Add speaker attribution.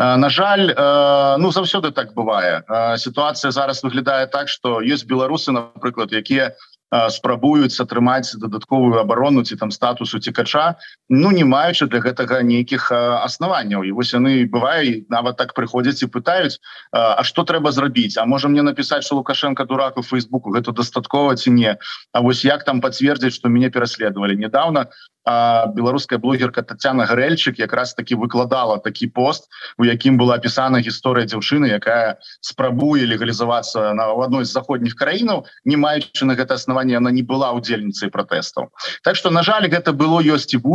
Speaker 1: на жаль ну заўсёды так бывае. Сітуацыя зараз выглядае так что есть беларусы напрыклад якія спрабуюць атрымаць дадатковую абарону ці там статусу цікача ну не маючы для гэтага нейкіх аснаванняў. І вось яны бывае нават так прыходзяць і пытаюць А что трэба зрабіць? А можа мне написать что лукашенко дурак у фейсбуку гэта дастаткова ці не? А вось як там пацвердзіць что мяне пераследовали недавно беларуская блогерка Татяна гарэльчык якраз таки выкладала такі пост у якім была опісана гісторыя дзяўчыны якая спрабуе легалізавацца на в одной з заходніх краінаў не маючы на гэта аснаванне она не была удзельніцай пратэстаў. Так что на жаль гэта было ёсць і будзе